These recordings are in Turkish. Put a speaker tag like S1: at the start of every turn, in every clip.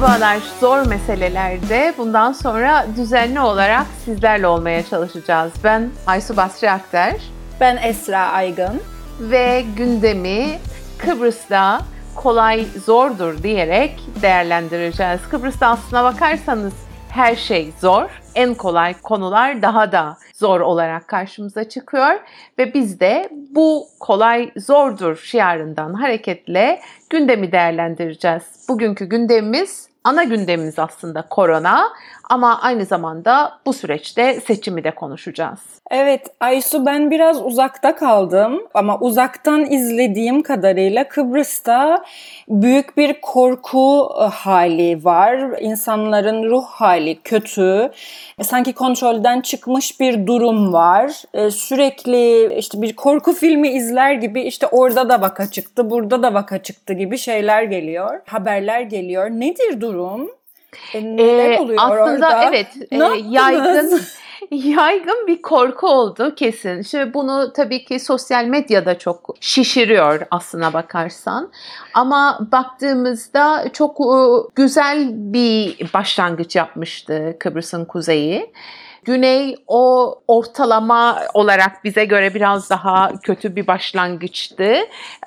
S1: Merhabalar. Zor meselelerde bundan sonra düzenli olarak sizlerle olmaya çalışacağız. Ben Aysu Basri Akter.
S2: Ben Esra Aygın.
S1: Ve gündemi Kıbrıs'ta kolay zordur diyerek değerlendireceğiz. Kıbrıs'ta aslına bakarsanız her şey zor. En kolay konular daha da zor olarak karşımıza çıkıyor ve biz de bu kolay zordur şiarından hareketle gündemi değerlendireceğiz. Bugünkü gündemimiz ana gündemimiz aslında korona ama aynı zamanda bu süreçte seçimi de konuşacağız.
S2: Evet Aysu ben biraz uzakta kaldım ama uzaktan izlediğim kadarıyla Kıbrıs'ta büyük bir korku e, hali var. İnsanların ruh hali kötü. E, sanki kontrolden çıkmış bir durum var. E, sürekli işte bir korku filmi izler gibi işte orada da vaka çıktı, burada da vaka çıktı gibi şeyler geliyor. Haberler geliyor. Nedir durum?
S1: E, neler oluyor aslında orada? evet
S2: e,
S1: yaygın yaygın bir korku oldu kesin. Şimdi bunu tabii ki sosyal medyada çok şişiriyor aslına bakarsan. Ama baktığımızda çok e, güzel bir başlangıç yapmıştı Kıbrıs'ın kuzeyi. Güney o ortalama olarak bize göre biraz daha kötü bir başlangıçtı.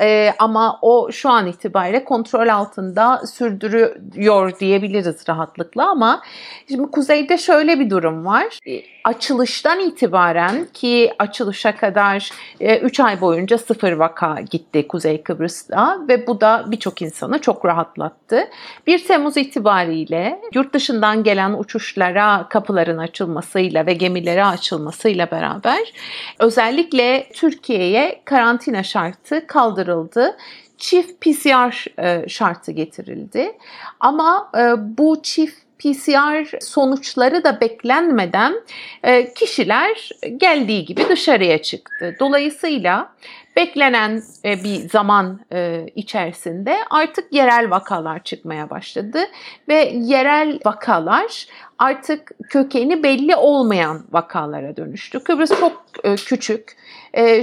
S1: Ee, ama o şu an itibariyle kontrol altında sürdürüyor diyebiliriz rahatlıkla ama şimdi kuzeyde şöyle bir durum var. Ee, açılıştan itibaren ki açılışa kadar 3 e, ay boyunca sıfır vaka gitti Kuzey Kıbrıs'ta ve bu da birçok insanı çok rahatlattı. 1 Temmuz itibariyle yurt dışından gelen uçuşlara kapıların açılmasıyla ve gemilere açılmasıyla beraber özellikle Türkiye'ye karantina şartı kaldırıldı çift PCR e, şartı getirildi. Ama e, bu çift PCR sonuçları da beklenmeden e, kişiler geldiği gibi dışarıya çıktı. Dolayısıyla beklenen e, bir zaman e, içerisinde artık yerel vakalar çıkmaya başladı ve yerel vakalar artık kökeni belli olmayan vakalara dönüştü. Kıbrıs çok küçük.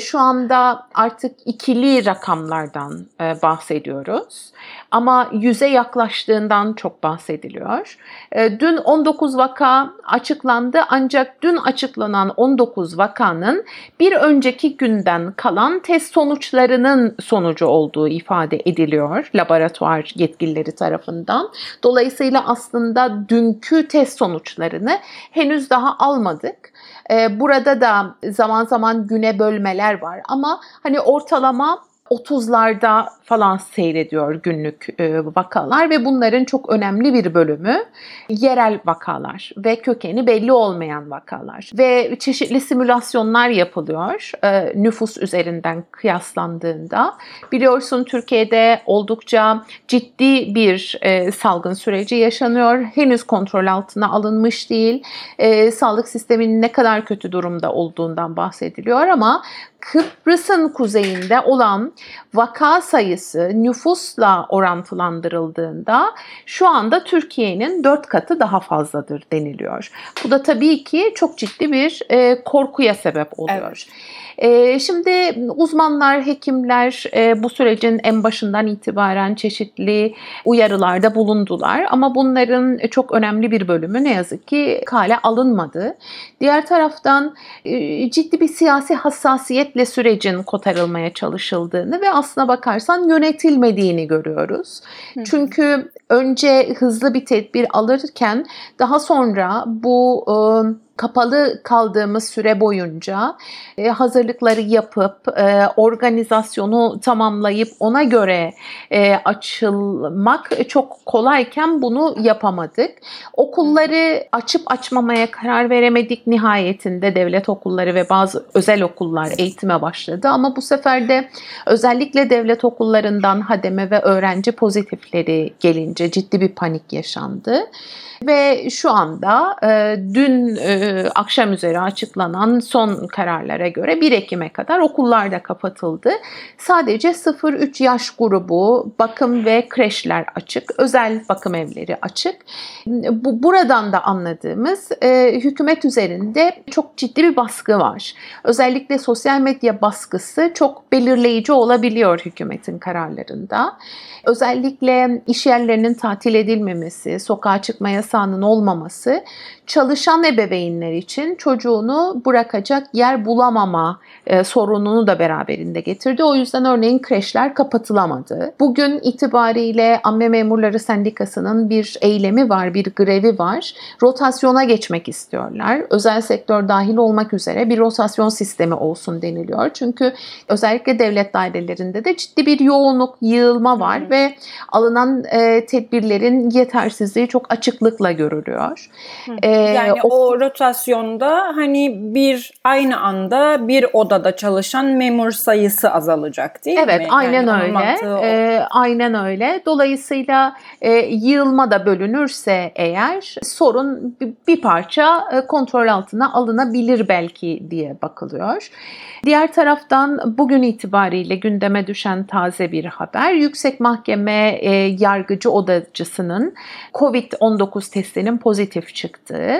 S1: Şu anda artık ikili rakamlardan bahsediyoruz ama yüze yaklaştığından çok bahsediliyor. E, dün 19 vaka açıklandı ancak dün açıklanan 19 vakanın bir önceki günden kalan test sonuçlarının sonucu olduğu ifade ediliyor laboratuvar yetkilileri tarafından. Dolayısıyla aslında dünkü test sonuçlarını henüz daha almadık. E, burada da zaman zaman güne bölmeler var. Ama hani ortalama 30'larda falan seyrediyor günlük e, vakalar ve bunların çok önemli bir bölümü yerel vakalar ve kökeni belli olmayan vakalar ve çeşitli simülasyonlar yapılıyor e, nüfus üzerinden kıyaslandığında. Biliyorsun Türkiye'de oldukça ciddi bir e, salgın süreci yaşanıyor. Henüz kontrol altına alınmış değil. Sağlık sisteminin ne kadar kötü durumda olduğundan bahsediliyor ama Kıbrıs'ın kuzeyinde olan vaka sayısı nüfusla orantılandırıldığında şu anda Türkiye'nin dört katı daha fazladır deniliyor. Bu da tabii ki çok ciddi bir e, korkuya sebep oluyor. Evet. E, şimdi uzmanlar, hekimler e, bu sürecin en başından itibaren çeşitli uyarılarda bulundular ama bunların çok önemli bir bölümü ne yazık ki kale alınmadı. Diğer taraftan e, ciddi bir siyasi hassasiyetle sürecin kotarılmaya çalışıldığını ve aslına bakarsan yönetilmediğini görüyoruz. Hı. Çünkü önce hızlı bir tedbir alırken daha sonra bu kapalı kaldığımız süre boyunca e, hazırlıkları yapıp e, organizasyonu tamamlayıp ona göre e, açılmak çok kolayken bunu yapamadık. Okulları açıp açmamaya karar veremedik. Nihayetinde devlet okulları ve bazı özel okullar eğitime başladı ama bu sefer de özellikle devlet okullarından hademe ve öğrenci pozitifleri gelince ciddi bir panik yaşandı. Ve şu anda e, dün e, akşam üzeri açıklanan son kararlara göre 1 Ekim'e kadar okullar da kapatıldı. Sadece 0-3 yaş grubu, bakım ve kreşler açık, özel bakım evleri açık. Bu buradan da anladığımız e, hükümet üzerinde çok ciddi bir baskı var. Özellikle sosyal medya baskısı çok belirleyici olabiliyor hükümetin kararlarında. Özellikle iş yerlerinin tatil edilmemesi, sokağa çıkma yasağının olmaması çalışan ebeveynler için çocuğunu bırakacak yer bulamama e, sorununu da beraberinde getirdi. O yüzden örneğin kreşler kapatılamadı. Bugün itibariyle Amme Memurları Sendikası'nın bir eylemi var, bir grevi var. Rotasyona geçmek istiyorlar. Özel sektör dahil olmak üzere bir rotasyon sistemi olsun deniliyor. Çünkü özellikle devlet dairelerinde de ciddi bir yoğunluk, yığılma var Hı. ve alınan e, tedbirlerin yetersizliği çok açıklıkla görülüyor.
S2: E, yani o, o rotasyonda hani bir aynı anda bir odada çalışan memur sayısı azalacak değil
S1: evet,
S2: mi?
S1: Evet aynen yani öyle. E, aynen öyle. Dolayısıyla e, yığılma da bölünürse eğer sorun bir, bir parça e, kontrol altına alınabilir belki diye bakılıyor. Diğer taraftan bugün itibariyle gündeme düşen taze bir haber. Yüksek Mahkeme e, yargıcı odacısının COVID-19 testinin pozitif çıktığı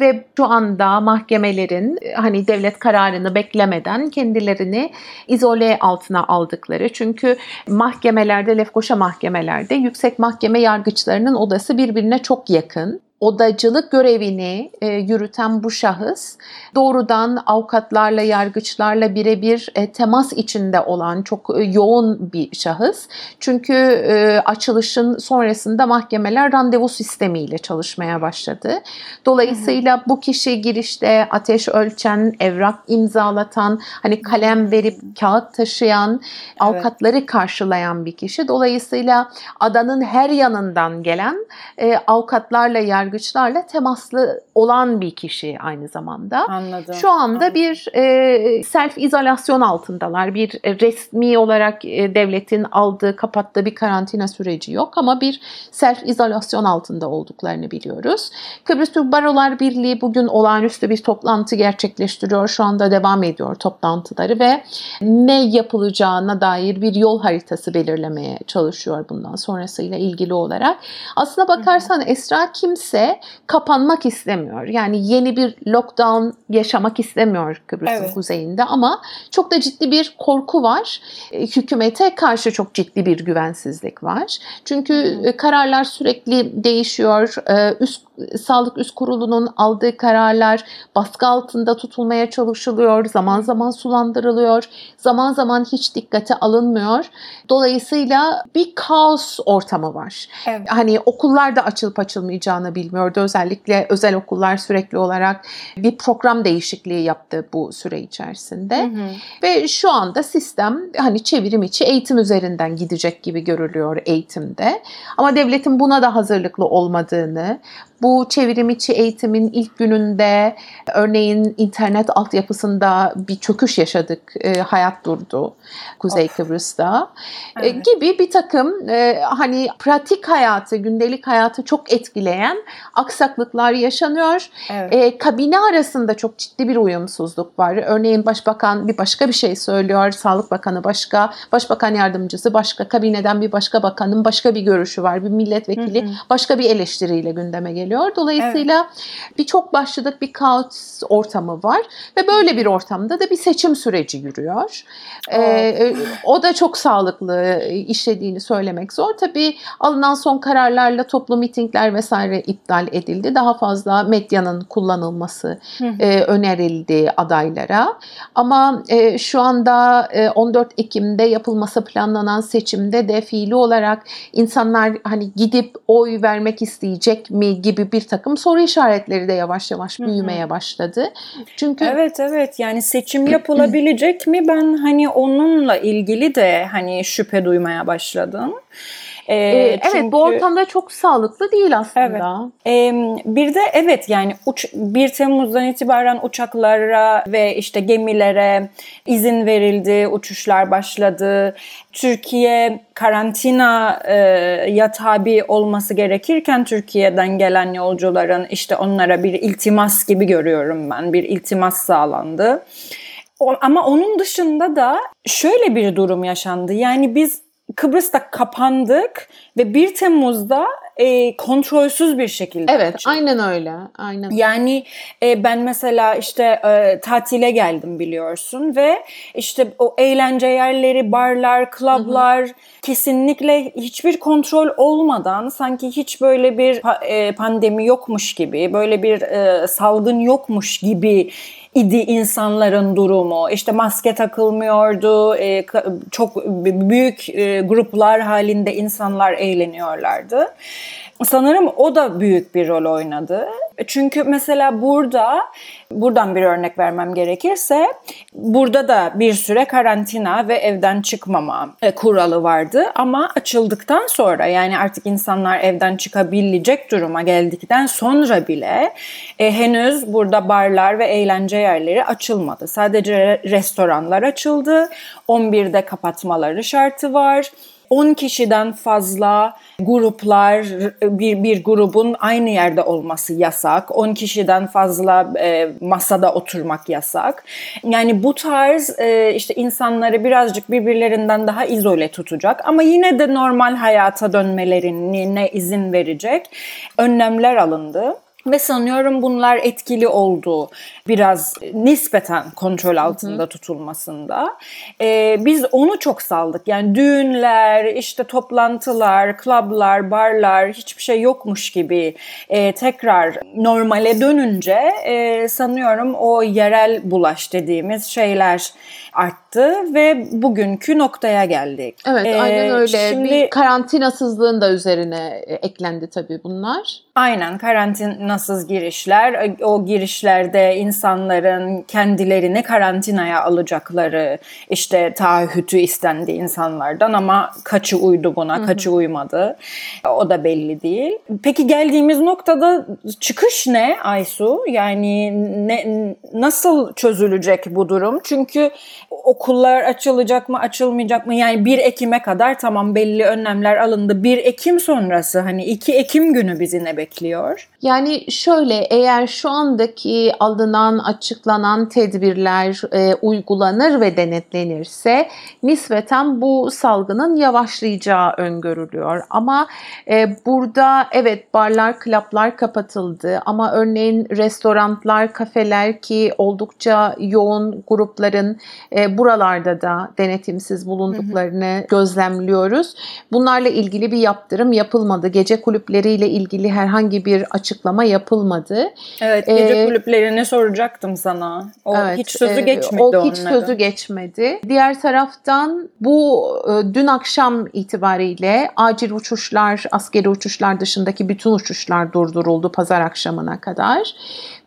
S1: ve şu anda mahkemelerin hani devlet kararını beklemeden kendilerini izole altına aldıkları. Çünkü mahkemelerde, Lefkoşa mahkemelerde yüksek mahkeme yargıçlarının odası birbirine çok yakın odacılık görevini e, yürüten bu şahıs doğrudan avukatlarla, yargıçlarla birebir e, temas içinde olan çok e, yoğun bir şahıs. Çünkü e, açılışın sonrasında mahkemeler randevu sistemiyle çalışmaya başladı. Dolayısıyla bu kişi girişte ateş ölçen, evrak imzalatan, hani kalem verip kağıt taşıyan, evet. avukatları karşılayan bir kişi. Dolayısıyla adanın her yanından gelen e, avukatlarla, yargıçlarla yargıçlarla temaslı olan bir kişi aynı zamanda.
S2: Anladım.
S1: Şu anda Anladım. bir e, self izolasyon altındalar. Bir resmi olarak e, devletin aldığı, kapattığı bir karantina süreci yok ama bir self izolasyon altında olduklarını biliyoruz. Kıbrıs Türk Barolar Birliği bugün olağanüstü bir toplantı gerçekleştiriyor. Şu anda devam ediyor toplantıları ve ne yapılacağına dair bir yol haritası belirlemeye çalışıyor bundan sonrasıyla ilgili olarak. Aslına bakarsan Esra kimse kimse kapanmak istemiyor. Yani yeni bir lockdown yaşamak istemiyor Kıbrıs'ın evet. kuzeyinde ama çok da ciddi bir korku var. E, hükümete karşı çok ciddi bir güvensizlik var. Çünkü hmm. kararlar sürekli değişiyor. E, üst Sağlık Üst Kurulu'nun aldığı kararlar baskı altında tutulmaya çalışılıyor. Zaman zaman sulandırılıyor. Zaman zaman hiç dikkate alınmıyor. Dolayısıyla bir kaos ortamı var. Evet. Hani okullar da açılıp açılmayacağını bilmiyordu. Özellikle özel okullar sürekli olarak bir program değişikliği yaptı bu süre içerisinde. Hı hı. Ve şu anda sistem hani çevirim içi eğitim üzerinden gidecek gibi görülüyor eğitimde. Ama devletin buna da hazırlıklı olmadığını, bu çevrim içi eğitimin ilk gününde örneğin internet altyapısında bir çöküş yaşadık. E, hayat durdu Kuzey of. Kıbrıs'ta. Evet. E, gibi bir takım e, hani pratik hayatı, gündelik hayatı çok etkileyen aksaklıklar yaşanıyor. Evet. E, kabine arasında çok ciddi bir uyumsuzluk var. Örneğin başbakan bir başka bir şey söylüyor. Sağlık Bakanı başka, başbakan yardımcısı başka, kabineden bir başka bakanın başka bir görüşü var. Bir milletvekili hı hı. başka bir eleştiriyle gündeme geliyor. Dolayısıyla evet. bir çok başladık bir kaos ortamı var ve böyle bir ortamda da bir seçim süreci yürüyor. Ee, e, o da çok sağlıklı işlediğini söylemek zor. Tabii alınan son kararlarla toplu mitingler vesaire iptal edildi. Daha fazla medyanın kullanılması e, önerildi adaylara. Ama e, şu anda e, 14 Ekim'de yapılması planlanan seçimde de fiili olarak insanlar hani gidip oy vermek isteyecek mi gibi bir takım soru işaretleri de yavaş yavaş büyümeye başladı.
S2: Çünkü Evet evet yani seçim yapılabilecek mi ben hani onunla ilgili de hani şüphe duymaya başladım.
S1: Ee, evet çünkü... bu ortamda çok sağlıklı değil aslında.
S2: Evet. Ee, bir de evet yani uç, 1 Temmuz'dan itibaren uçaklara ve işte gemilere izin verildi, uçuşlar başladı. Türkiye karantina e, ya tabi olması gerekirken Türkiye'den gelen yolcuların işte onlara bir iltimas gibi görüyorum ben. Bir iltimas sağlandı. O, ama onun dışında da şöyle bir durum yaşandı. Yani biz Kıbrıs'ta kapandık ve 1 Temmuz'da e, kontrolsüz bir şekilde
S1: Evet, açıldı. aynen öyle. Aynen.
S2: Yani e, ben mesela işte e, tatile geldim biliyorsun ve işte o eğlence yerleri, barlar, klublar kesinlikle hiçbir kontrol olmadan sanki hiç böyle bir e, pandemi yokmuş gibi, böyle bir e, salgın yokmuş gibi idi insanların durumu. İşte maske takılmıyordu, e, çok büyük e, gruplar halinde insanlar eğleniyorlardı. Sanırım o da büyük bir rol oynadı. Çünkü mesela burada, buradan bir örnek vermem gerekirse, burada da bir süre karantina ve evden çıkmama e, kuralı vardı. Ama açıldıktan sonra yani artık insanlar evden çıkabilecek duruma geldikten sonra bile e, henüz burada barlar ve eğlence yerleri açılmadı. Sadece restoranlar açıldı. 11'de kapatmaları şartı var. 10 kişiden fazla gruplar bir bir grubun aynı yerde olması yasak. 10 kişiden fazla e, masada oturmak yasak. Yani bu tarz e, işte insanları birazcık birbirlerinden daha izole tutacak ama yine de normal hayata dönmelerine izin verecek önlemler alındı. Ve sanıyorum bunlar etkili oldu biraz nispeten kontrol altında hı hı. tutulmasında. Ee, biz onu çok saldık. Yani düğünler, işte toplantılar, klublar, barlar hiçbir şey yokmuş gibi e, tekrar normale dönünce e, sanıyorum o yerel bulaş dediğimiz şeyler arttı ve bugünkü noktaya geldik.
S1: Evet ee, aynen öyle. Şimdi, bir karantinasızlığın da üzerine e, eklendi tabii bunlar.
S2: Aynen karantinasız girişler. O girişlerde insanların kendilerini karantinaya alacakları işte taahhütü istendi insanlardan ama kaçı uydu buna, Hı-hı. kaçı uymadı. O da belli değil. Peki geldiğimiz noktada çıkış ne Aysu? Yani ne, nasıl çözülecek bu durum? Çünkü okullar açılacak mı açılmayacak mı yani 1 Ekim'e kadar tamam belli önlemler alındı. 1 Ekim sonrası hani 2 Ekim günü bizi ne bekliyor?
S1: Yani şöyle eğer şu andaki alınan açıklanan tedbirler e, uygulanır ve denetlenirse nispeten bu salgının yavaşlayacağı öngörülüyor. Ama e, burada evet barlar, klaplar kapatıldı ama örneğin restoranlar, kafeler ki oldukça yoğun grupların e, buralarda da denetimsiz bulunduklarını hı hı. gözlemliyoruz. Bunlarla ilgili bir yaptırım yapılmadı. Gece kulüpleriyle ilgili herhangi bir açıklama yapılmadı.
S2: Evet, gece ee, kulüplerini soracaktım sana. O evet, hiç sözü e, geçmedi
S1: O hiç onların. sözü geçmedi. Diğer taraftan bu e, dün akşam itibariyle acil uçuşlar, askeri uçuşlar dışındaki bütün uçuşlar durduruldu pazar akşamına kadar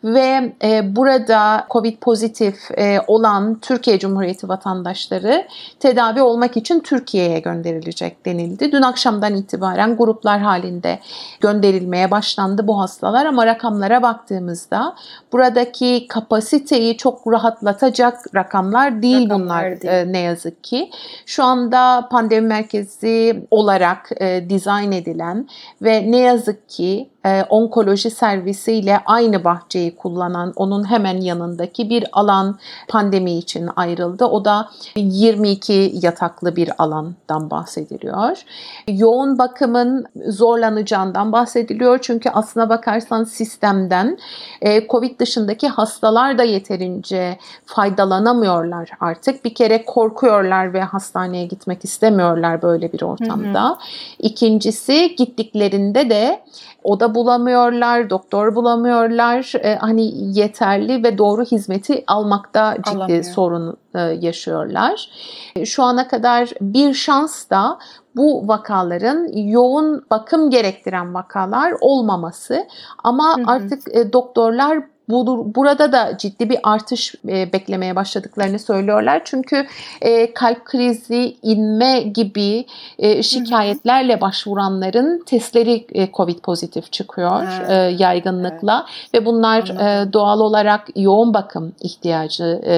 S1: ve e, burada Covid pozitif e, olan Türkiye Cumhuriyeti vatandaşları tedavi olmak için Türkiye'ye gönderilecek denildi. Dün akşamdan itibaren gruplar halinde gönderilmeye başlandı bu hastalar ama rakamlara baktığımızda buradaki kapasiteyi çok rahatlatacak rakamlar değil rakamlar bunlar değil. E, ne yazık ki. Şu anda pandemi merkezi olarak e, dizayn edilen ve ne yazık ki e, onkoloji servisiyle aynı bahçeyi kullanan onun hemen yanındaki bir alan pandemi için ayrıldı. O da 22 yataklı bir alandan bahsediliyor. Yoğun bakımın zorlanacağından bahsediliyor. Çünkü aslına bakarsan sistemden e, Covid dışındaki hastalar da yeterince faydalanamıyorlar artık. Bir kere korkuyorlar ve hastaneye gitmek istemiyorlar böyle bir ortamda. Hı hı. İkincisi gittiklerinde de oda bulamıyorlar, doktor bulamıyorlar. E, hani yeterli ve doğru hizmeti almakta ciddi Alamıyor. sorun e, yaşıyorlar. E, şu ana kadar bir şans da bu vakaların yoğun bakım gerektiren vakalar olmaması ama hı hı. artık e, doktorlar bu, burada da ciddi bir artış e, beklemeye başladıklarını söylüyorlar. Çünkü e, kalp krizi, inme gibi e, şikayetlerle başvuranların testleri e, COVID pozitif çıkıyor
S2: Evet.
S1: e, yaygınlıkla ve bunlar e, doğal olarak yoğun bakım ihtiyacı e,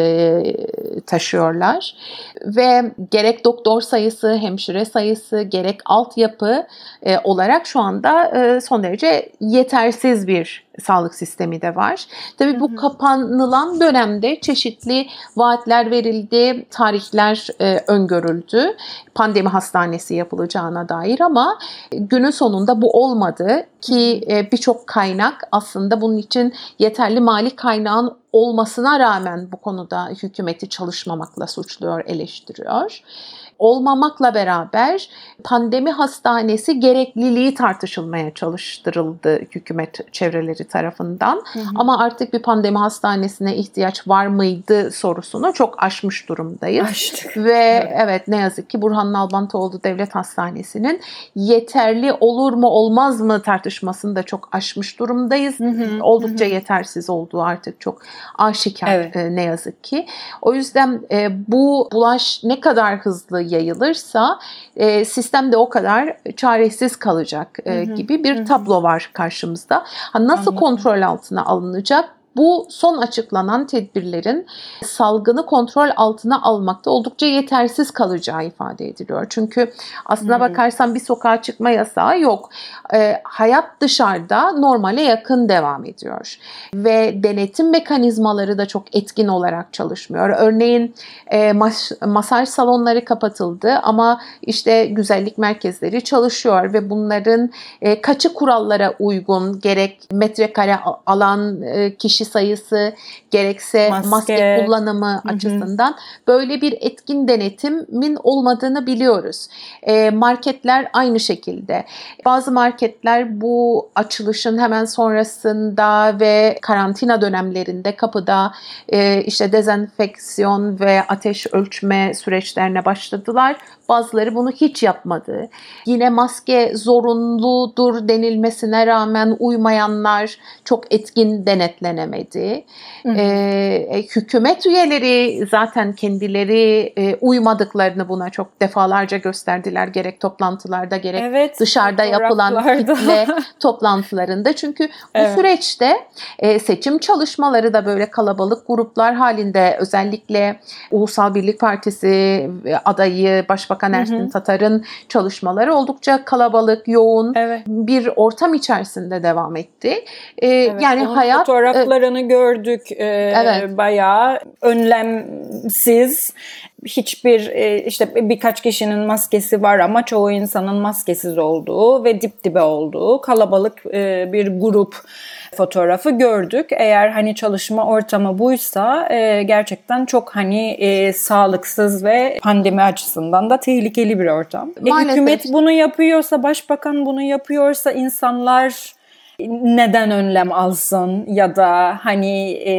S1: taşıyorlar ve gerek doktor sayısı, hemşire sayısı, gerek altyapı e, olarak şu anda e, son derece yetersiz bir sağlık sistemi de var. Tabii bu kapanılan dönemde çeşitli vaatler verildi, tarihler e, öngörüldü. Pandemi hastanesi yapılacağına dair ama günün sonunda bu olmadı ki e, birçok kaynak aslında bunun için yeterli mali kaynağın olmasına rağmen bu konuda hükümeti çalışmamakla suçluyor, eleştiriyor olmamakla beraber pandemi hastanesi gerekliliği tartışılmaya çalıştırıldı hükümet çevreleri tarafından.
S2: Hı hı.
S1: Ama artık bir pandemi hastanesine ihtiyaç var mıydı sorusunu çok aşmış durumdayız.
S2: Açtık.
S1: Ve
S2: Evet.
S1: evet. ne yazık ki Burhan Nalbantoğlu Devlet Hastanesi'nin yeterli olur mu olmaz mı tartışmasını da çok aşmış durumdayız.
S2: Hı hı,
S1: Oldukça
S2: hı hı.
S1: yetersiz olduğu artık çok aşikar
S2: Evet.
S1: e, ne yazık ki. O yüzden e, bu bulaş ne kadar hızlı yayılırsa e, sistem de o kadar çaresiz kalacak e,
S2: Hı hı,
S1: gibi bir
S2: hı hı.
S1: tablo var karşımızda. Ha, nasıl
S2: Anladım.
S1: kontrol altına alınacak? Bu son açıklanan tedbirlerin salgını kontrol altına almakta oldukça yetersiz kalacağı ifade ediliyor. Çünkü aslına
S2: Hmm.
S1: bakarsan bir sokağa çıkma yasağı yok. E, hayat dışarıda normale yakın devam ediyor. Ve denetim mekanizmaları da çok etkin olarak çalışmıyor. Örneğin e, mas- masaj salonları kapatıldı ama işte güzellik merkezleri çalışıyor ve bunların e, kaçı kurallara uygun gerek metrekare alan e, kişi sayısı gerekse maske,
S2: Maske.
S1: kullanımı
S2: hı.
S1: açısından böyle bir etkin denetimin olmadığını biliyoruz. E, marketler aynı şekilde. Bazı marketler bu açılışın hemen sonrasında ve karantina dönemlerinde kapıda e, işte dezenfeksiyon ve ateş ölçme süreçlerine başladılar. Bazıları bunu hiç yapmadı. Yine maske zorunludur denilmesine rağmen uymayanlar çok etkin denetlenemedi.
S2: Hı.
S1: Ee, hükümet üyeleri zaten kendileri e, uymadıklarını buna çok defalarca gösterdiler gerek toplantılarda gerek
S2: Evet.
S1: dışarıda yapılan kitle toplantılarında. Çünkü bu
S2: Evet.
S1: süreçte e, seçim çalışmaları da böyle kalabalık gruplar halinde özellikle Ulusal Birlik Partisi e, adayı Başbakan
S2: Hı hı.
S1: Ersin Tatar'ın çalışmaları oldukça kalabalık, yoğun
S2: Evet.
S1: bir ortam içerisinde devam etti. E,
S2: Evet,
S1: yani hayat e,
S2: fotoğraflarını gördük. Ee,
S1: Evet.
S2: Bayağı önlemsiz. Hiçbir e, işte birkaç kişinin maskesi var ama çoğu insanın maskesiz olduğu ve dip dibe olduğu kalabalık e, bir grup fotoğrafı gördük. Eğer hani çalışma ortamı buysa e, gerçekten çok hani e, sağlıksız ve pandemi açısından da tehlikeli bir ortam. E,
S1: Maalesef.
S2: hükümet bunu yapıyorsa, başbakan bunu yapıyorsa insanlar neden önlem alsın ya da hani e,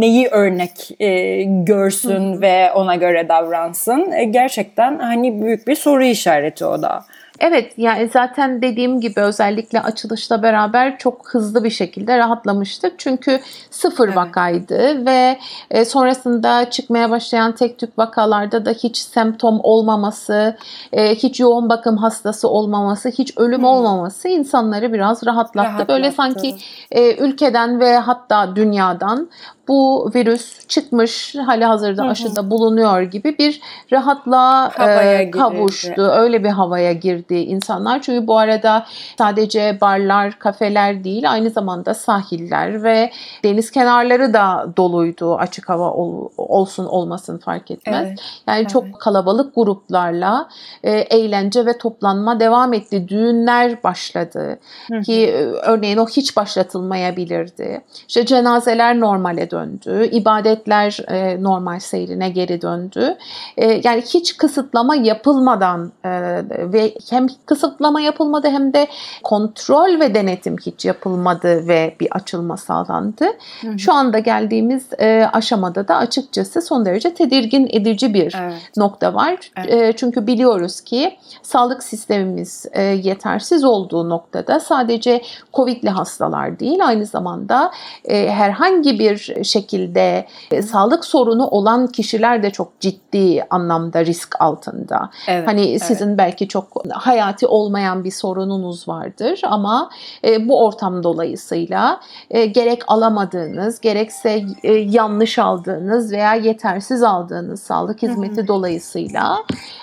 S2: neyi örnek e, görsün ve ona göre davransın. E, gerçekten hani büyük bir soru işareti o da.
S1: Evet yani zaten dediğim gibi özellikle açılışla beraber çok hızlı bir şekilde rahatlamıştık. Çünkü sıfır
S2: Evet.
S1: vakaydı ve e, sonrasında çıkmaya başlayan tek tük vakalarda da hiç semptom olmaması, e, hiç yoğun bakım hastası olmaması, hiç ölüm
S2: Hmm.
S1: olmaması insanları biraz rahatlattı. Böyle
S2: Rahatlattı.
S1: sanki e, ülkeden ve hatta dünyadan bu virüs çıkmış hali hazırda
S2: Hı hı.
S1: aşıda bulunuyor gibi bir rahatlığa
S2: Havaya
S1: e, kavuştu. Öyle bir havaya girdi insanlar. Çünkü bu arada sadece barlar, kafeler değil aynı zamanda sahiller ve deniz kenarları da doluydu. Açık hava ol- olsun olmasın fark etmez.
S2: Evet.
S1: Yani
S2: Evet.
S1: çok kalabalık gruplarla e, eğlence ve toplanma devam etti. Düğünler başladı ki e, örneğin o hiç başlatılmayabilirdi. İşte cenazeler normale döndü. İbadetler e, normal seyrine geri döndü. E, yani hiç kısıtlama yapılmadan e, ve hem kısıtlama yapılmadı hem de kontrol ve denetim hiç yapılmadı ve bir açılma sağlandı. Hı hı. Şu anda geldiğimiz e, aşamada da açıkçası son derece tedirgin edici bir evet. nokta var. Evet. E, çünkü biliyoruz ki sağlık sistemimiz e, yetersiz olduğu noktada sadece COVID'li hastalar değil aynı zamanda e, herhangi bir şekilde e, sağlık sorunu olan kişiler de çok ciddi anlamda risk altında. Evet, hani evet. sizin belki çok hayati olmayan bir sorununuz vardır ama e, bu ortam dolayısıyla e, gerek alamadığınız gerekse e, yanlış aldığınız veya yetersiz aldığınız sağlık hizmeti hı hı. dolayısıyla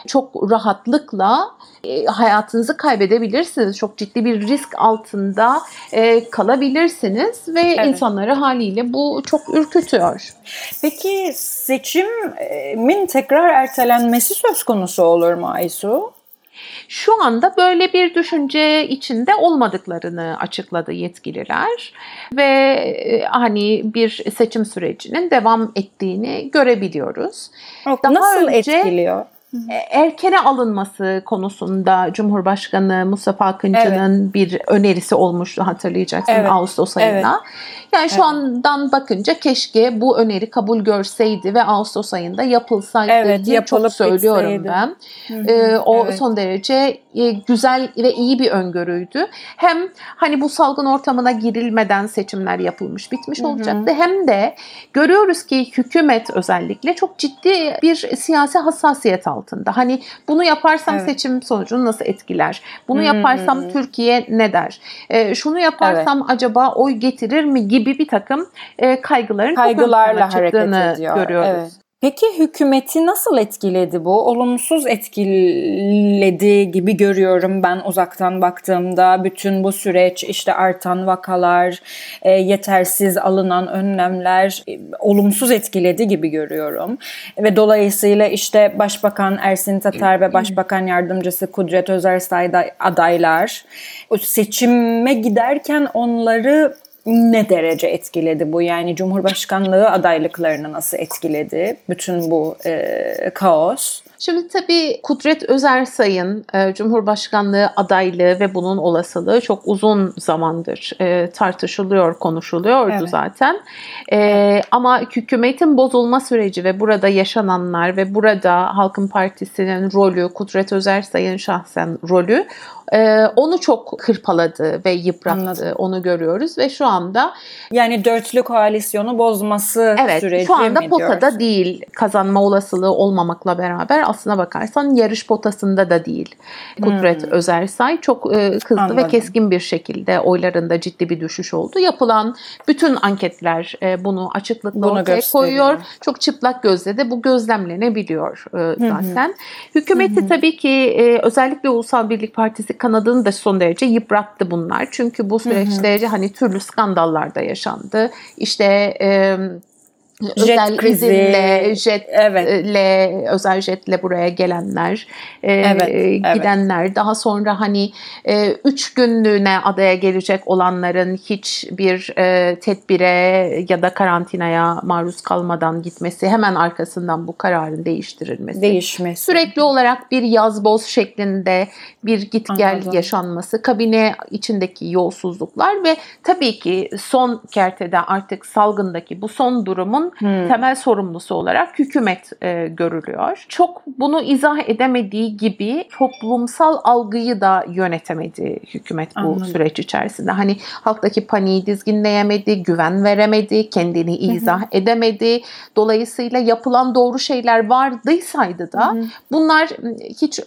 S1: çok rahatlıkla e, hayatınızı kaybedebilirsiniz. Çok ciddi bir risk altında e, kalabilirsiniz ve evet. insanları haliyle bu çok ürkütüyor.
S2: Peki seçimin tekrar ertelenmesi söz konusu olur mu Aysu?
S1: Şu anda böyle bir düşünce içinde olmadıklarını açıkladı yetkililer ve e, hani bir seçim sürecinin devam ettiğini görebiliyoruz.
S2: Daha Nasıl önce, etkiliyor?
S1: E, erkene alınması konusunda Cumhurbaşkanı Mustafa Akıncı'nın evet. bir önerisi olmuştu hatırlayacaksın evet. Ağustos ayında. Evet. Yani şu evet. andan bakınca keşke bu öneri kabul görseydi ve Ağustos ayında yapılsaydı evet, diye çok söylüyorum bitseydi. ben. Hı hı, ee, o evet. son derece e, güzel ve iyi bir öngörüydü. Hem hani bu salgın ortamına girilmeden seçimler yapılmış bitmiş hı hı. olacaktı. Hem de görüyoruz ki hükümet özellikle çok ciddi bir siyasi hassasiyet altında. Hani bunu yaparsam evet. seçim sonucunu nasıl etkiler? Bunu yaparsam hı hı. Türkiye ne der? Ee, şunu yaparsam evet. acaba oy getirir mi gibi gibi bir takım e, kaygıların
S2: kaygılarla hareket ediyor. görüyoruz. Evet. Peki hükümeti nasıl etkiledi bu? Olumsuz etkiledi gibi görüyorum ben uzaktan baktığımda. Bütün bu süreç işte artan vakalar, e, yetersiz alınan önlemler e, olumsuz etkiledi gibi görüyorum. Ve dolayısıyla işte Başbakan Ersin Tatar ve Başbakan Yardımcısı Kudret Özersay adaylar seçime giderken onları ne derece etkiledi bu? Yani Cumhurbaşkanlığı adaylıklarını nasıl etkiledi bütün bu e, kaos?
S1: Şimdi tabii Kudret Özersay'ın e, Cumhurbaşkanlığı adaylığı ve bunun olasılığı çok uzun zamandır e, tartışılıyor, konuşuluyordu evet. zaten. E, evet. Ama hükümetin bozulma süreci ve burada yaşananlar ve burada Halkın Partisi'nin rolü, Kudret Özersay'ın şahsen rolü ee, onu çok hırpaladı ve yıprattı. Anladım. Onu görüyoruz ve şu anda
S2: yani dörtlü koalisyonu bozması evet, süreci
S1: şu anda potada diyorsun? değil. Kazanma olasılığı olmamakla beraber aslına bakarsan yarış potasında da değil. Kudret hmm. Özersay çok e, hızlı Anladım. ve keskin bir şekilde oylarında ciddi bir düşüş oldu. Yapılan bütün anketler e, bunu açıklıkla bunu ortaya koyuyor. Çok çıplak gözle de bu gözlemlenebiliyor e, zaten. Hı Hükümeti hı tabii ki e, özellikle Ulusal Birlik Partisi kanadını da son derece yıprattı bunlar. Çünkü bu süreçte hı hı. hani türlü skandallar da yaşandı. İşte e, özel krizi. izinle, jetle, evet. özel jetle buraya gelenler, e, evet, gidenler, evet. daha sonra hani e, üç günlüğüne adaya gelecek olanların hiçbir e, tedbire ya da karantinaya maruz kalmadan gitmesi, hemen arkasından bu kararın değiştirilmesi.
S2: Değişmesi.
S1: Sürekli olarak bir yaz boz şeklinde bir git gel Anladım. yaşanması, kabine içindeki yolsuzluklar ve tabii ki son kertede artık salgındaki bu son durumun hmm. temel sorumlusu olarak hükümet e, görülüyor. Çok bunu izah edemediği gibi toplumsal algıyı da yönetemedi hükümet bu Anladım. süreç içerisinde. Hani halktaki paniği dizginleyemedi, güven veremedi, kendini izah edemedi. Dolayısıyla yapılan doğru şeyler vardıysaydı da bunlar hiç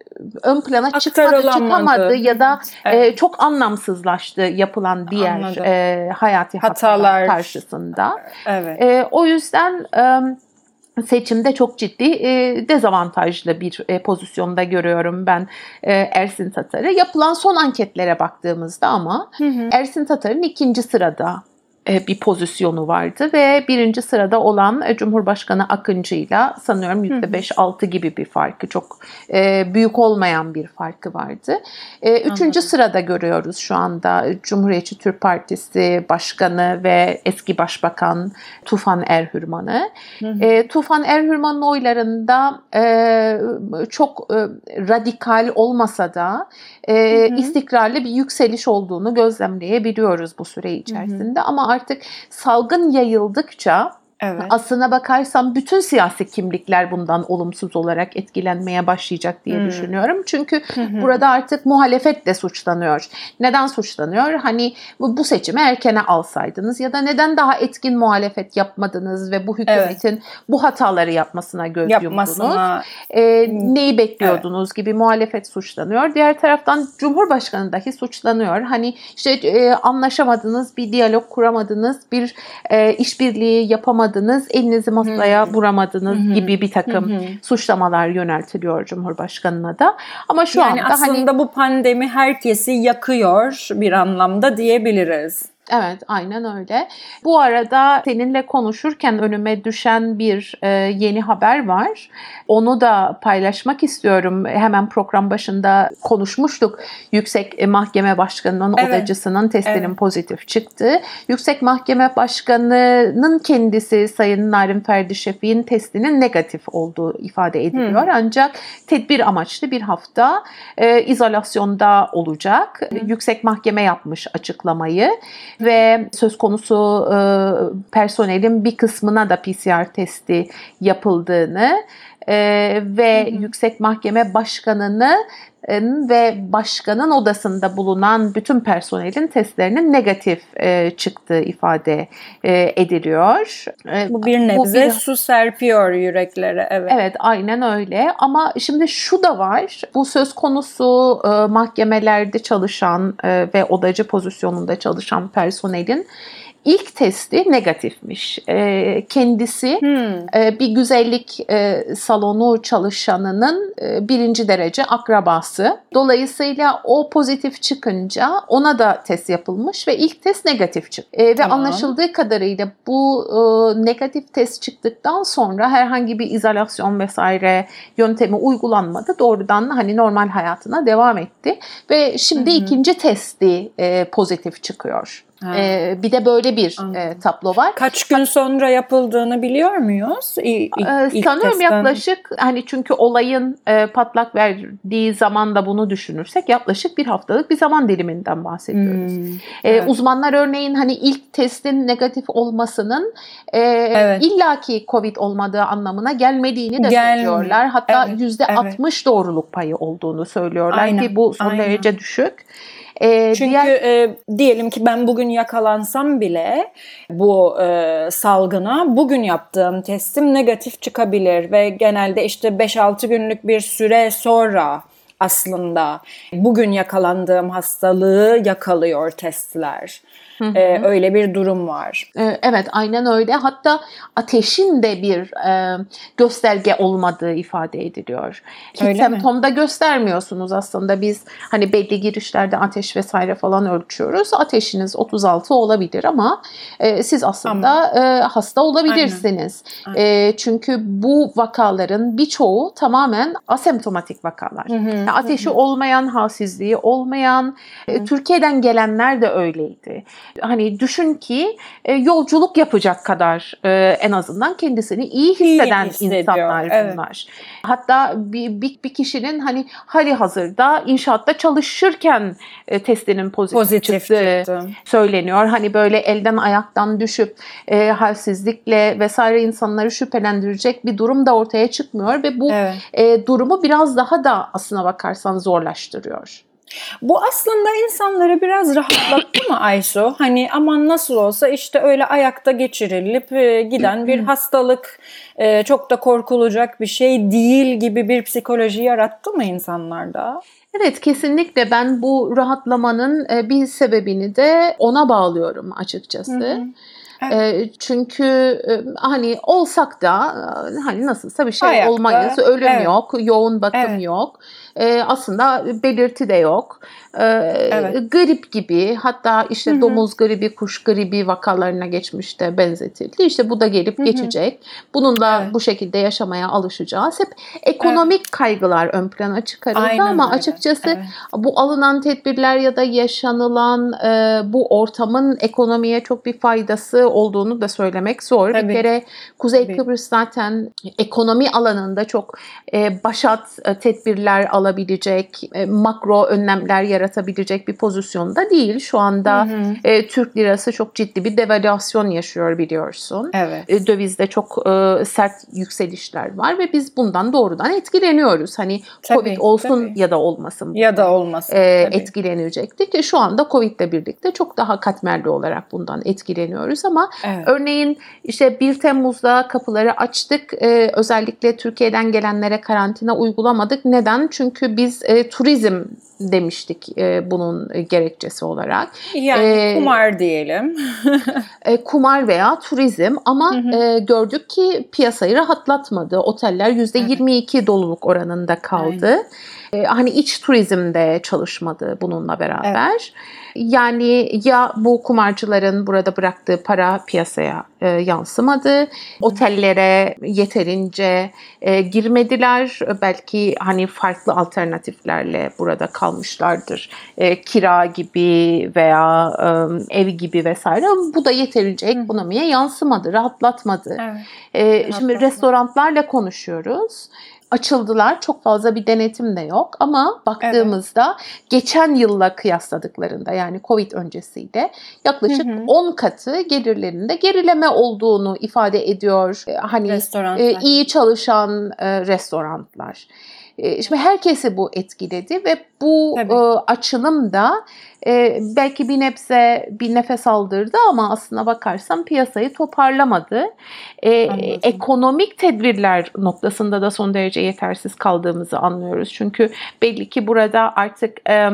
S1: ön plana çıkmadı, çıkamadı ya da evet. e, çok anlamsızlaştı yapılan diğer e, hayati hatalar, hatalar karşısında. Evet. E, o yüzden yüzden seçimde çok ciddi dezavantajlı bir pozisyonda görüyorum ben Ersin Tatar'ı. Yapılan son anketlere baktığımızda ama hı hı. Ersin Tatar'ın ikinci sırada e, bir pozisyonu vardı ve birinci sırada olan e, Cumhurbaşkanı Akıncı'yla sanıyorum %5-6 gibi bir farkı çok e, büyük olmayan bir farkı vardı. Üçüncü Anladım. sırada görüyoruz şu anda Cumhuriyetçi Türk Partisi Başkanı ve eski Başbakan Tufan Erhürman'ı. Tufan Erhürman'ın oylarında çok radikal olmasa da istikrarlı bir yükseliş olduğunu gözlemleyebiliyoruz bu süre içerisinde. Hı hı. Ama artık salgın yayıldıkça Evet. Aslına bakarsam bütün siyasi kimlikler bundan olumsuz olarak etkilenmeye başlayacak diye hmm. düşünüyorum. Çünkü hmm. burada artık muhalefet de suçlanıyor. Neden suçlanıyor? Hani bu seçimi erkene alsaydınız ya da neden daha etkin muhalefet yapmadınız ve bu hükümetin evet. bu hataları yapmasına göz Yapmasına... yumdunuz. Ee, neyi bekliyordunuz evet. gibi muhalefet suçlanıyor. Diğer taraftan Cumhurbaşkanı dahi suçlanıyor. Hani işte e, anlaşamadınız, bir diyalog kuramadınız, bir e, işbirliği yapamadınız yapamadınız, elinizi masaya hmm. vuramadınız hmm. gibi bir takım hmm. suçlamalar yöneltiliyor Cumhurbaşkanı'na da. Ama şu yani anda
S2: hani aslında hani bu pandemi herkesi yakıyor bir anlamda diyebiliriz.
S1: Evet aynen öyle. Bu arada seninle konuşurken önüme düşen bir e, yeni haber var. Onu da paylaşmak istiyorum. Hemen program başında konuşmuştuk. Yüksek Mahkeme Başkanı'nın evet. odacısının testinin evet. pozitif çıktı. Yüksek Mahkeme Başkanı'nın kendisi Sayın Narin Ferdi Şefik'in testinin negatif olduğu ifade ediliyor. Hmm. Ancak tedbir amaçlı bir hafta e, izolasyonda olacak. Hmm. Yüksek Mahkeme yapmış açıklamayı ve söz konusu e, personelin bir kısmına da PCR testi yapıldığını e, ve hı hı. Yüksek Mahkeme Başkanı'nı ve başkanın odasında bulunan bütün personelin testlerinin negatif e, çıktığı ifade e, ediliyor.
S2: E, bu bir nebze bu bir, su serpiyor yüreklere. Evet.
S1: Evet aynen öyle ama şimdi şu da var. Bu söz konusu e, mahkemelerde çalışan e, ve odacı pozisyonunda çalışan personelin ilk testi negatifmiş. E, kendisi hmm. e, bir güzellik e, salonu çalışanının e, birinci derece akrabası. Dolayısıyla o pozitif çıkınca ona da test yapılmış ve ilk test negatif çıktı. E, tamam. Ve anlaşıldığı kadarıyla bu e, negatif test çıktıktan sonra herhangi bir izolasyon vesaire yöntemi uygulanmadı. Doğrudan hani normal hayatına devam etti. Ve şimdi hı ikinci testi e, pozitif çıkıyor. Ee, bir de böyle bir e, tablo var.
S2: Kaç gün sonra yapıldığını biliyor muyuz?
S1: İlk, ee, sanıyorum testten. yaklaşık hani çünkü olayın e, patlak verdiği zaman da bunu düşünürsek yaklaşık bir haftalık bir zaman diliminden bahsediyoruz. Hmm, ee, evet. Uzmanlar örneğin hani ilk testin negatif olmasının e, evet. illaki Covid olmadığı anlamına gelmediğini de Gelmiyor. söylüyorlar. Hatta yüzde evet, evet. doğruluk payı olduğunu söylüyorlar Aynen. ki bu son Aynen. derece düşük.
S2: E, Çünkü diğer... e, diyelim ki ben bugün yakalansam bile bu e, salgına bugün yaptığım testim negatif çıkabilir ve genelde işte 5-6 günlük bir süre sonra aslında bugün yakalandığım hastalığı yakalıyor testler. Hı hı. Ee, öyle bir durum var.
S1: Ee, evet aynen öyle. Hatta ateşin de bir e, gösterge olmadığı ifade ediliyor. Hiç öyle semptomda mi? göstermiyorsunuz aslında. Biz hani belli girişlerde ateş vesaire falan ölçüyoruz. Ateşiniz 36 olabilir ama e, siz aslında ama. E, hasta olabilirsiniz. Aynen. Aynen. E, çünkü bu vakaların birçoğu tamamen asemptomatik vakalar. Hı hı. Yani ateşi hı hı. olmayan, halsizliği olmayan, e, Türkiye'den gelenler de öyleydi hani düşün ki e, yolculuk yapacak kadar e, en azından kendisini iyi hisseden iyi insanlar bunlar. Evet. Hatta bir, bir, bir kişinin hani hali hazırda inşaatta çalışırken e, testinin pozitif, pozitif çıktığı çıktı. söyleniyor. Hani böyle elden ayaktan düşüp e, halsizlikle vesaire insanları şüphelendirecek bir durum da ortaya çıkmıyor ve bu evet. e, durumu biraz daha da aslına bakarsan zorlaştırıyor.
S2: Bu aslında insanları biraz rahatlattı mı Aysu? Hani aman nasıl olsa işte öyle ayakta geçirilip e, giden bir hastalık e, çok da korkulacak bir şey değil gibi bir psikoloji yarattı mı insanlarda?
S1: Evet kesinlikle ben bu rahatlamanın e, bir sebebini de ona bağlıyorum açıkçası. Hı hı. Evet. çünkü hani olsak da hani nasılsa bir şey Ayakta, olmayız, ölüm evet. yok, yoğun bakım evet. yok e, aslında belirti de yok. E, evet. Grip gibi hatta işte Hı-hı. domuz gribi, kuş gribi vakalarına geçmişte benzetildi. İşte bu da gelip Hı-hı. geçecek. Bununla evet. bu şekilde yaşamaya alışacağız. Hep ekonomik evet. kaygılar ön plana çıkarıldı Aynen ama öyle. açıkçası evet. bu alınan tedbirler ya da yaşanılan e, bu ortamın ekonomiye çok bir faydası olduğunu da söylemek zor. Tabii. Bir kere Kuzey Tabii. Kıbrıs zaten ekonomi alanında çok e, başat e, tedbirler alabilecek, e, makro önlemler yaratabilecek bir pozisyonda değil. Şu anda hı hı. E, Türk lirası çok ciddi bir devalüasyon yaşıyor biliyorsun.
S2: Evet. E,
S1: dövizde çok e, sert yükselişler var ve biz bundan doğrudan etkileniyoruz. Hani tabii, Covid olsun tabii. ya da olmasın.
S2: Ya da olmasın. E,
S1: etkilenecektik. Şu anda Covid ile birlikte çok daha katmerli olarak bundan etkileniyoruz ama evet. örneğin işte 1 Temmuz'da kapıları açtık. E, özellikle Türkiye'den gelenlere karantina uygulamadık. Neden? Çünkü biz e, turizm demiştik e, bunun gerekçesi olarak.
S2: Yani e, kumar diyelim.
S1: e, kumar veya turizm ama hı hı. E, gördük ki piyasayı rahatlatmadı. Oteller %22 evet. doluluk oranında kaldı. Aynen. E, hani iç turizmde çalışmadı bununla beraber. Evet. Yani ya bu kumarcıların burada bıraktığı para piyasaya e, yansımadı. Otellere yeterince e, girmediler. Belki hani farklı alternatiflerle burada kalmışlardır. E, kira gibi veya e, ev gibi vesaire. Bu da yeterince ekonomiye yansımadı, rahatlatmadı. Evet. E, şimdi restoranlarla konuşuyoruz açıldılar. Çok fazla bir denetim de yok ama baktığımızda evet. geçen yılla kıyasladıklarında yani Covid öncesiyle yaklaşık hı hı. 10 katı gelirlerinde gerileme olduğunu ifade ediyor. E, hani e, iyi çalışan e, restoranlar. E, şimdi herkesi bu etkiledi ve bu e, açılım da e, belki bir nebze bir nefes aldırdı ama aslına bakarsam piyasayı toparlamadı. E, ekonomik tedbirler noktasında da son derece yetersiz kaldığımızı anlıyoruz. Çünkü belli ki burada artık e,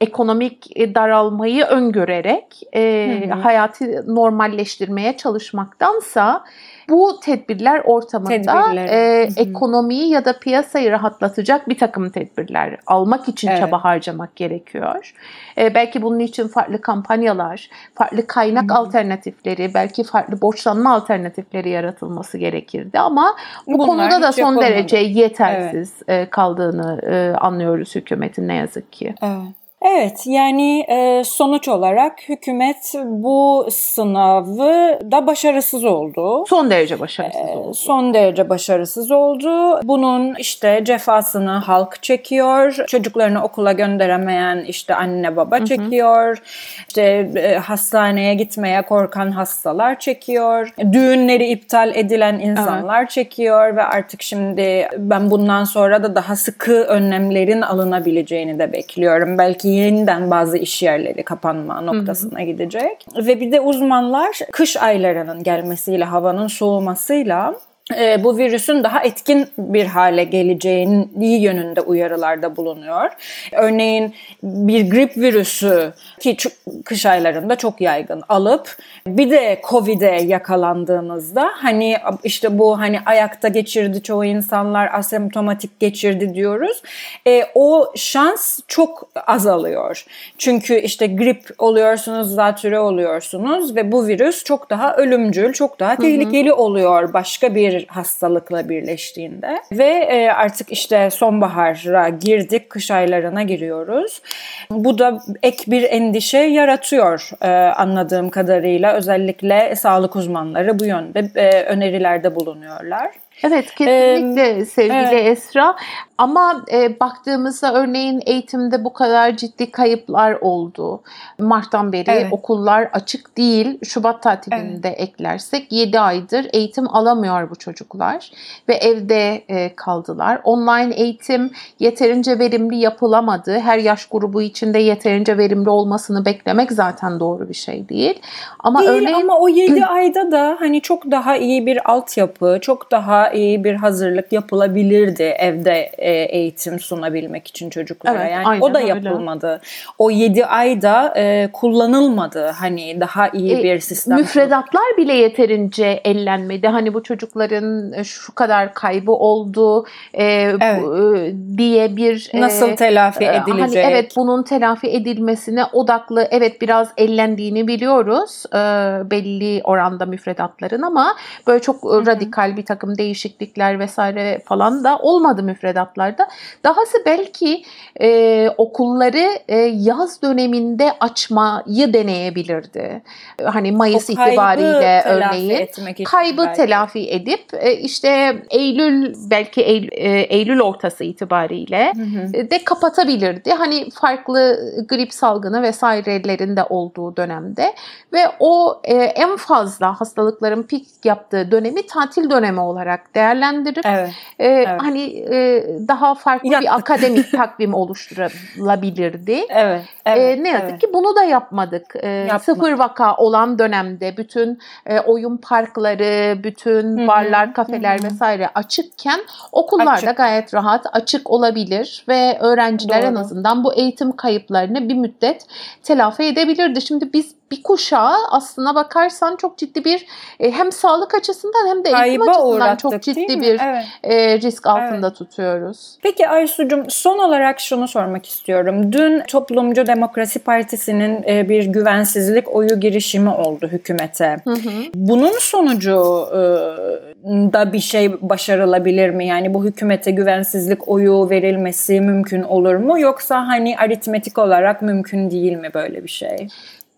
S1: ekonomik daralmayı öngörerek e, hayatı normalleştirmeye çalışmaktansa bu tedbirler ortamında tedbirler. E, ekonomiyi ya da piyasayı rahatlatacak bir takım tedbirler almak için evet. çaba harcamak gerekiyor. E, belki bunun için farklı kampanyalar, farklı kaynak Hı-hı. alternatifleri, belki farklı borçlanma alternatifleri yaratılması gerekirdi ama bu Bunlar konuda da son yapılmadı. derece yetersiz evet. Kaldığını e, anlıyoruz hükümetin ne yazık ki.
S2: Evet. Evet yani e, sonuç olarak hükümet bu sınavı da başarısız oldu.
S1: Son derece başarısız e, oldu.
S2: Son derece başarısız oldu. Bunun işte cefasını halk çekiyor. Çocuklarını okula gönderemeyen işte anne baba çekiyor. Hı hı. İşte e, hastaneye gitmeye korkan hastalar çekiyor. Düğünleri iptal edilen insanlar evet. çekiyor ve artık şimdi ben bundan sonra da daha sıkı önlemlerin alınabileceğini de bekliyorum. Belki yeniden bazı iş yerleri kapanma noktasına gidecek. Ve bir de uzmanlar kış aylarının gelmesiyle, havanın soğumasıyla e, bu virüsün daha etkin bir hale geleceğini yönünde uyarılarda bulunuyor. Örneğin bir grip virüsü ki kış aylarında çok yaygın alıp bir de Covid'e yakalandığınızda hani işte bu hani ayakta geçirdi çoğu insanlar asemptomatik geçirdi diyoruz. E, o şans çok azalıyor. Çünkü işte grip oluyorsunuz, zatüre oluyorsunuz ve bu virüs çok daha ölümcül, çok daha tehlikeli hı hı. oluyor başka bir hastalıkla birleştiğinde ve e, artık işte sonbahara girdik, kış aylarına giriyoruz. Bu da ek bir endişe yaratıyor e, anladığım kadarıyla. Özellikle sağlık uzmanları bu yönde e, önerilerde bulunuyorlar.
S1: Evet kesinlikle ee, sevgili evet. Esra. Ama e, baktığımızda örneğin eğitimde bu kadar ciddi kayıplar oldu. Mart'tan beri evet. okullar açık değil. Şubat tatilinde evet. eklersek 7 aydır eğitim alamıyor bu çocuklar ve evde e, kaldılar. Online eğitim yeterince verimli yapılamadı. Her yaş grubu içinde yeterince verimli olmasını beklemek zaten doğru bir şey değil.
S2: Ama değil örneğin ama o 7 ayda da hani çok daha iyi bir altyapı, çok daha iyi bir hazırlık yapılabilirdi evde e, eğitim sunabilmek için çocuklara. Evet, yani o da yapılmadı. Öyle. O 7 ayda e, kullanılmadı. Hani daha iyi e, bir sistem.
S1: Müfredatlar bile yeterince ellenmedi. Hani bu çocukların çocukların şu kadar kaybı oldu e,
S2: Evet.
S1: e, diye bir e,
S2: Nasıl telafi
S1: e,
S2: edilecek?
S1: Hani evet bunun telafi edilmesine odaklı evet biraz ellendiğini biliyoruz e, belli oranda müfredatların ama böyle çok e,
S2: hı.
S1: radikal bir takım değişiklikler vesaire falan da olmadı müfredatlarda. Dahası belki e, okulları e, yaz döneminde açmayı deneyebilirdi. Hani Mayıs
S2: O kaybı
S1: itibariyle
S2: telafi
S1: örneğin
S2: etmek için
S1: kaybı
S2: belki.
S1: telafi edip e, işte Eylül belki Eylül, e, Eylül ortası itibariyle
S2: Hı hı.
S1: de kapatabilirdi. Hani farklı grip salgını vesairelerinde olduğu dönemde ve o e, en fazla hastalıkların pik yaptığı dönemi tatil dönemi olarak değerlendirip
S2: Evet.
S1: e, hani e, daha farklı
S2: Yaptık.
S1: bir akademik takvim oluşturulabilirdi.
S2: Evet.
S1: E,
S2: evet
S1: ne yazık
S2: evet.
S1: ki bunu da yapmadık. E,
S2: Yapmadık.
S1: sıfır vaka olan dönemde bütün e, oyun parkları, bütün
S2: Hı hı,
S1: barlar, kafeler
S2: hı hı.
S1: vesaire açıkken okullar da
S2: Açık.
S1: gayet rahat açık olabilir ve öğrenciler en
S2: Doğru.
S1: azından bu eğitim kayıplarını bir müddet telafi edebilirdi. Şimdi biz bir kuşağı aslına bakarsan çok ciddi bir e, hem sağlık açısından hem de eğitim
S2: Kayba
S1: açısından çok ciddi bir
S2: Evet.
S1: e, risk altında tutuyoruz.
S2: Peki Aysu'cum son olarak şunu sormak istiyorum. Dün Toplumcu Demokrasi Partisi'nin e, bir güvensizlik oyu girişimi oldu hükümete.
S1: Hı hı.
S2: Bunun sonucu da bir şey başarılabilir mi? Yani bu hükümete güvensizlik oyu verilmesi mümkün olur mu? Yoksa hani aritmetik olarak mümkün değil mi böyle bir şey?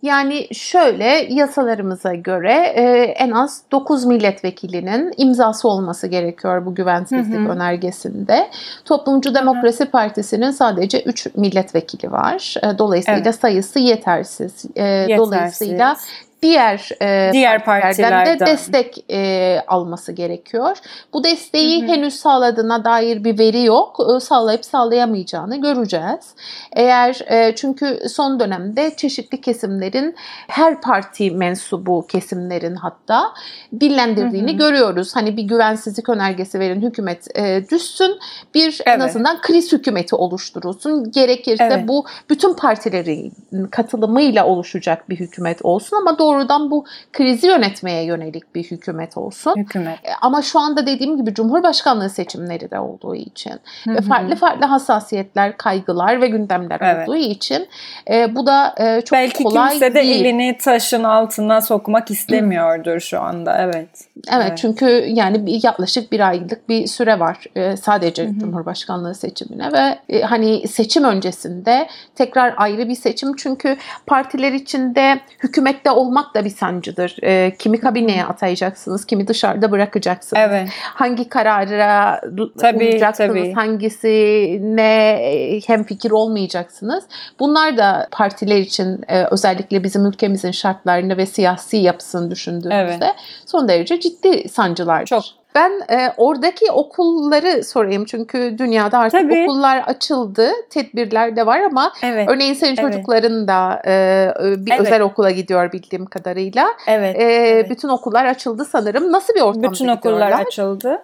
S1: Yani şöyle yasalarımıza göre e, en az 9 milletvekilinin imzası olması gerekiyor bu güvensizlik
S2: Hı hı.
S1: önergesinde. Toplumcu Demokrasi Partisi'nin sadece 3 milletvekili var. E, dolayısıyla
S2: Evet.
S1: sayısı yetersiz. E, Dolayısıyla diğer e,
S2: Diğer
S1: partilerden de destek e, alması gerekiyor. Bu desteği
S2: Hı hı.
S1: henüz sağladığına dair bir veri yok. E, sağlayıp sağlayamayacağını göreceğiz. Eğer e, çünkü son dönemde çeşitli kesimlerin her parti mensubu kesimlerin hatta dillendirdiğini
S2: Hı hı.
S1: görüyoruz. Hani bir güvensizlik önergesi verin hükümet e, düşsün bir en
S2: Evet.
S1: azından kriz hükümeti oluşturulsun. Gerekirse
S2: Evet.
S1: bu bütün partilerin katılımıyla oluşacak bir hükümet olsun ama doğrudan bu krizi yönetmeye yönelik bir hükümet olsun.
S2: Hükümet.
S1: E, Ama şu anda dediğim gibi Cumhurbaşkanlığı seçimleri de olduğu için
S2: Hı
S1: ve
S2: hı.
S1: farklı farklı hassasiyetler, kaygılar ve gündemler
S2: Evet.
S1: olduğu için e, bu da e, çok
S2: Belki
S1: kolay
S2: kimse de
S1: değil.
S2: elini taşın altına sokmak istemiyordur şu anda. Evet.
S1: Evet,
S2: Evet.
S1: çünkü yani bir, yaklaşık bir aylık bir süre var e, sadece
S2: Hı hı.
S1: Cumhurbaşkanlığı seçimine ve e, hani seçim öncesinde tekrar ayrı bir seçim çünkü partiler içinde hükümette olmak da bir sancıdır. E, kimi kabineye atayacaksınız, kimi dışarıda bırakacaksınız.
S2: Evet.
S1: Hangi karara
S2: Tabii,
S1: uyacaksınız,
S2: tabii.
S1: hangisine e, hemfikir olmayacaksınız. Bunlar da partiler için e, özellikle bizim ülkemizin şartlarını ve siyasi yapısını düşündüğümüzde
S2: Evet.
S1: son derece ciddi sancılardır.
S2: Çok.
S1: Ben e, oradaki okulları sorayım çünkü dünyada artık
S2: Tabii.
S1: okullar açıldı, tedbirler de var ama
S2: Evet.
S1: örneğin senin
S2: Evet.
S1: çocukların da e, bir
S2: Evet.
S1: özel okula gidiyor bildiğim kadarıyla.
S2: Evet.
S1: E,
S2: evet.
S1: Bütün okullar açıldı sanırım. Nasıl bir ortamda
S2: Bütün okullar
S1: gidiyorlar?
S2: açıldı.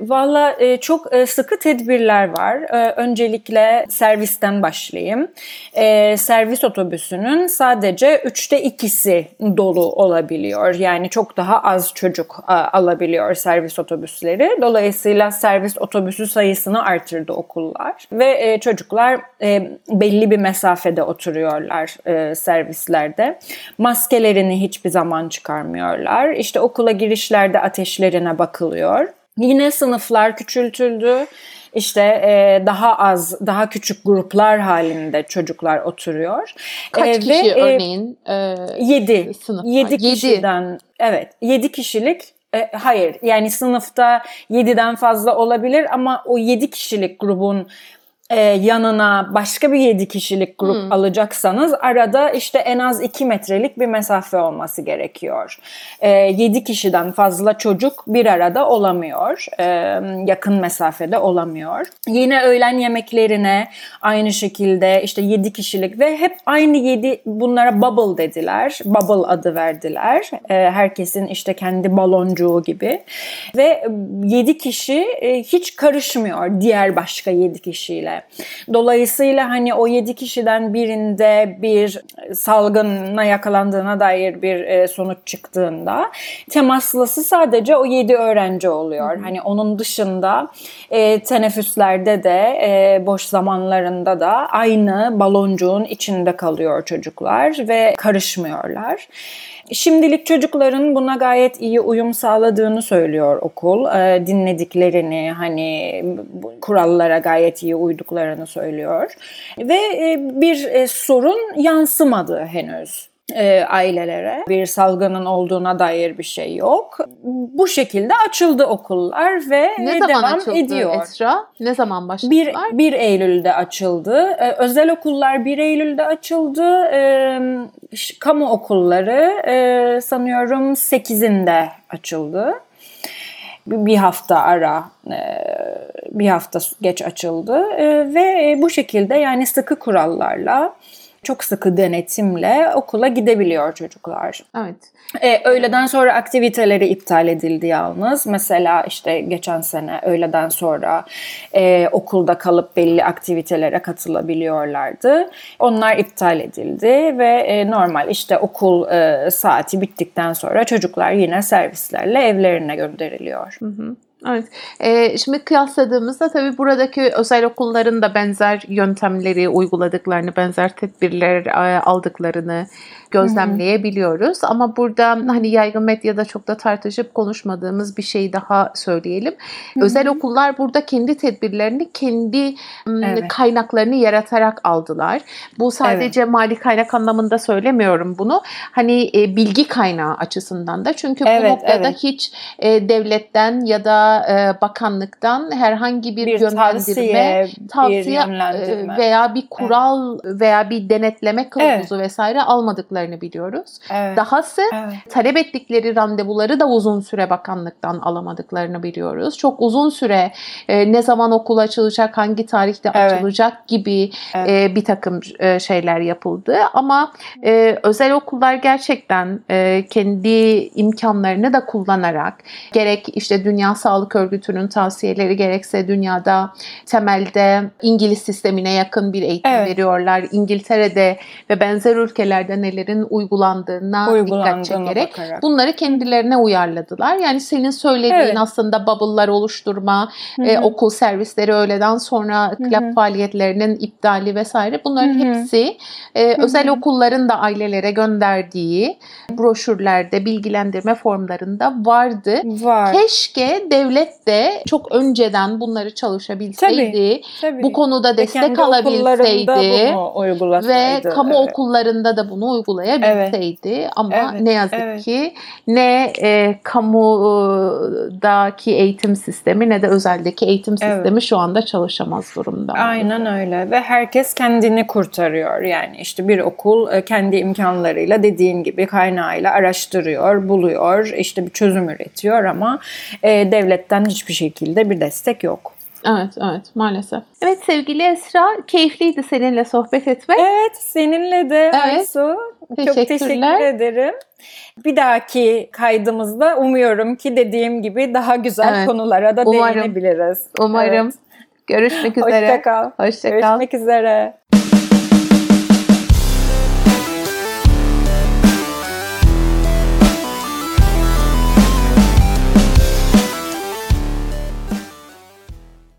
S2: Valla e, çok e, sıkı tedbirler var. E, öncelikle servisten başlayayım. E, servis otobüsünün sadece üçte ikisi dolu olabiliyor. Yani çok daha az çocuk a, alabiliyor servis otobüsleri. Dolayısıyla servis otobüsü sayısını artırdı okullar. Ve e, çocuklar e, belli bir mesafede oturuyorlar e, servislerde. Maskelerini hiçbir zaman çıkarmıyorlar. İşte okula girişlerde ateşlerine bakılıyor. Yine sınıflar küçültüldü. İşte e, daha az, daha küçük gruplar halinde çocuklar oturuyor.
S1: Kaç
S2: E,
S1: kişi
S2: ve,
S1: örneğin? E,
S2: 7.
S1: sınıfta?
S2: 7
S1: Yedi.
S2: kişiden evet 7 kişilik e, hayır yani sınıfta 7'den fazla olabilir ama o 7 kişilik grubun e, yanına başka bir 7 kişilik grup
S1: Hmm.
S2: alacaksanız arada işte en az 2 metrelik bir mesafe olması gerekiyor. E, 7 kişiden fazla çocuk bir arada olamıyor. E, yakın mesafede olamıyor. Yine öğlen yemeklerine aynı şekilde işte 7 kişilik ve hep aynı 7 bunlara bubble dediler. Bubble adı verdiler. E, herkesin işte kendi baloncuğu gibi. Ve 7 kişi e, hiç karışmıyor diğer başka 7 kişiyle. Dolayısıyla hani o 7 kişiden birinde bir salgına yakalandığına dair bir e, sonuç çıktığında temaslısı sadece o 7 öğrenci oluyor. Hı. Hani onun dışında e, teneffüslerde de e, boş zamanlarında da aynı baloncuğun içinde kalıyor çocuklar ve karışmıyorlar. Şimdilik çocukların buna gayet iyi uyum sağladığını söylüyor okul. E, dinlediklerini, hani kurallara gayet iyi uyduklarını söylüyor. Ve e, bir e, sorun yansımadı henüz e, ailelere bir salgının olduğuna dair bir şey yok. Bu şekilde açıldı okullar ve
S1: ne
S2: zaman
S1: devam açıldı
S2: ediyor.
S1: Esra? Ne zaman başladılar?
S2: 1, 1 Eylül'de açıldı. Ee, özel okullar 1 Eylül'de açıldı. Ee, kamu okulları e, sanıyorum 8'inde açıldı. Bir hafta ara, e, bir hafta geç açıldı e, ve bu şekilde yani sıkı kurallarla çok sıkı denetimle okula gidebiliyor çocuklar.
S1: Evet.
S2: Ee, öğleden sonra aktiviteleri iptal edildi yalnız. Mesela işte geçen sene öğleden sonra e, okulda kalıp belli aktivitelere katılabiliyorlardı. Onlar iptal edildi ve e, normal işte okul e, saati bittikten sonra çocuklar yine servislerle evlerine gönderiliyor.
S1: Hı hı. Evet. Ee, şimdi kıyasladığımızda tabii buradaki özel okulların da benzer yöntemleri uyguladıklarını, benzer tedbirler aldıklarını gözlemleyebiliyoruz. Hı hı. Ama burada hani yaygın medyada çok da tartışıp konuşmadığımız bir şey daha söyleyelim. Hı hı. Özel okullar burada kendi tedbirlerini, kendi evet. kaynaklarını yaratarak aldılar. Bu sadece evet. mali kaynak anlamında söylemiyorum bunu. Hani e, bilgi kaynağı açısından da. Çünkü evet, bu noktada evet. hiç e, devletten ya da e, bakanlıktan herhangi bir, bir yönlendirme, tavsiye, tavsiye bir yönlendirme. veya bir kural evet. veya bir denetleme kılavuzu evet. vesaire almadıklarını biliyoruz. Evet. Dahası evet. talep ettikleri randevuları da uzun süre bakanlıktan alamadıklarını biliyoruz. Çok uzun süre e, ne zaman okul açılacak, hangi tarihte evet. açılacak gibi evet. e, bir takım e, şeyler yapıldı. Ama e, özel okullar gerçekten e, kendi imkanlarını da kullanarak gerek işte Dünya Sağlık Örgütü'nün tavsiyeleri gerekse dünyada temelde İngiliz sistemine yakın bir eğitim evet. veriyorlar. İngiltere'de ve benzer ülkelerde nelerin uygulandığına dikkat çekerek bakarak. bunları kendilerine uyarladılar. Yani senin söylediğin evet. aslında bubble'lar oluşturma, e, okul servisleri öğleden sonra club faaliyetlerinin iptali vesaire bunların Hı-hı. hepsi e, özel okulların da ailelere gönderdiği broşürlerde, bilgilendirme formlarında vardı. Var. Keşke devlet de çok önceden bunları çalışabilseydi, tabii, tabii. bu konuda destek ve alabilseydi ve kamu evet. okullarında da bunu uygulayabilseydi. Evet. Ama evet. ne yazık evet. ki ne e, kamudaki eğitim sistemi ne de özeldeki eğitim sistemi evet. şu anda çalışamaz durumda.
S2: Aynen öyle ve herkes kendini kurtarıyor. Yani işte bir okul e, kendi imkanlarıyla dediğin gibi kaynağıyla araştırıyor, buluyor, işte bir çözüm üretiyor ama e, devlet devletten hiçbir şekilde bir destek yok.
S1: Evet, evet maalesef. Evet sevgili Esra, keyifliydi seninle sohbet etmek.
S2: Evet, seninle de evet. Aysu. Çok teşekkür ederim. Bir dahaki kaydımızda umuyorum ki dediğim gibi daha güzel evet. konulara da Umarım. değinebiliriz.
S1: Umarım. Evet. Görüşmek üzere.
S2: Hoşçakal.
S1: Hoşçakal.
S2: Görüşmek üzere.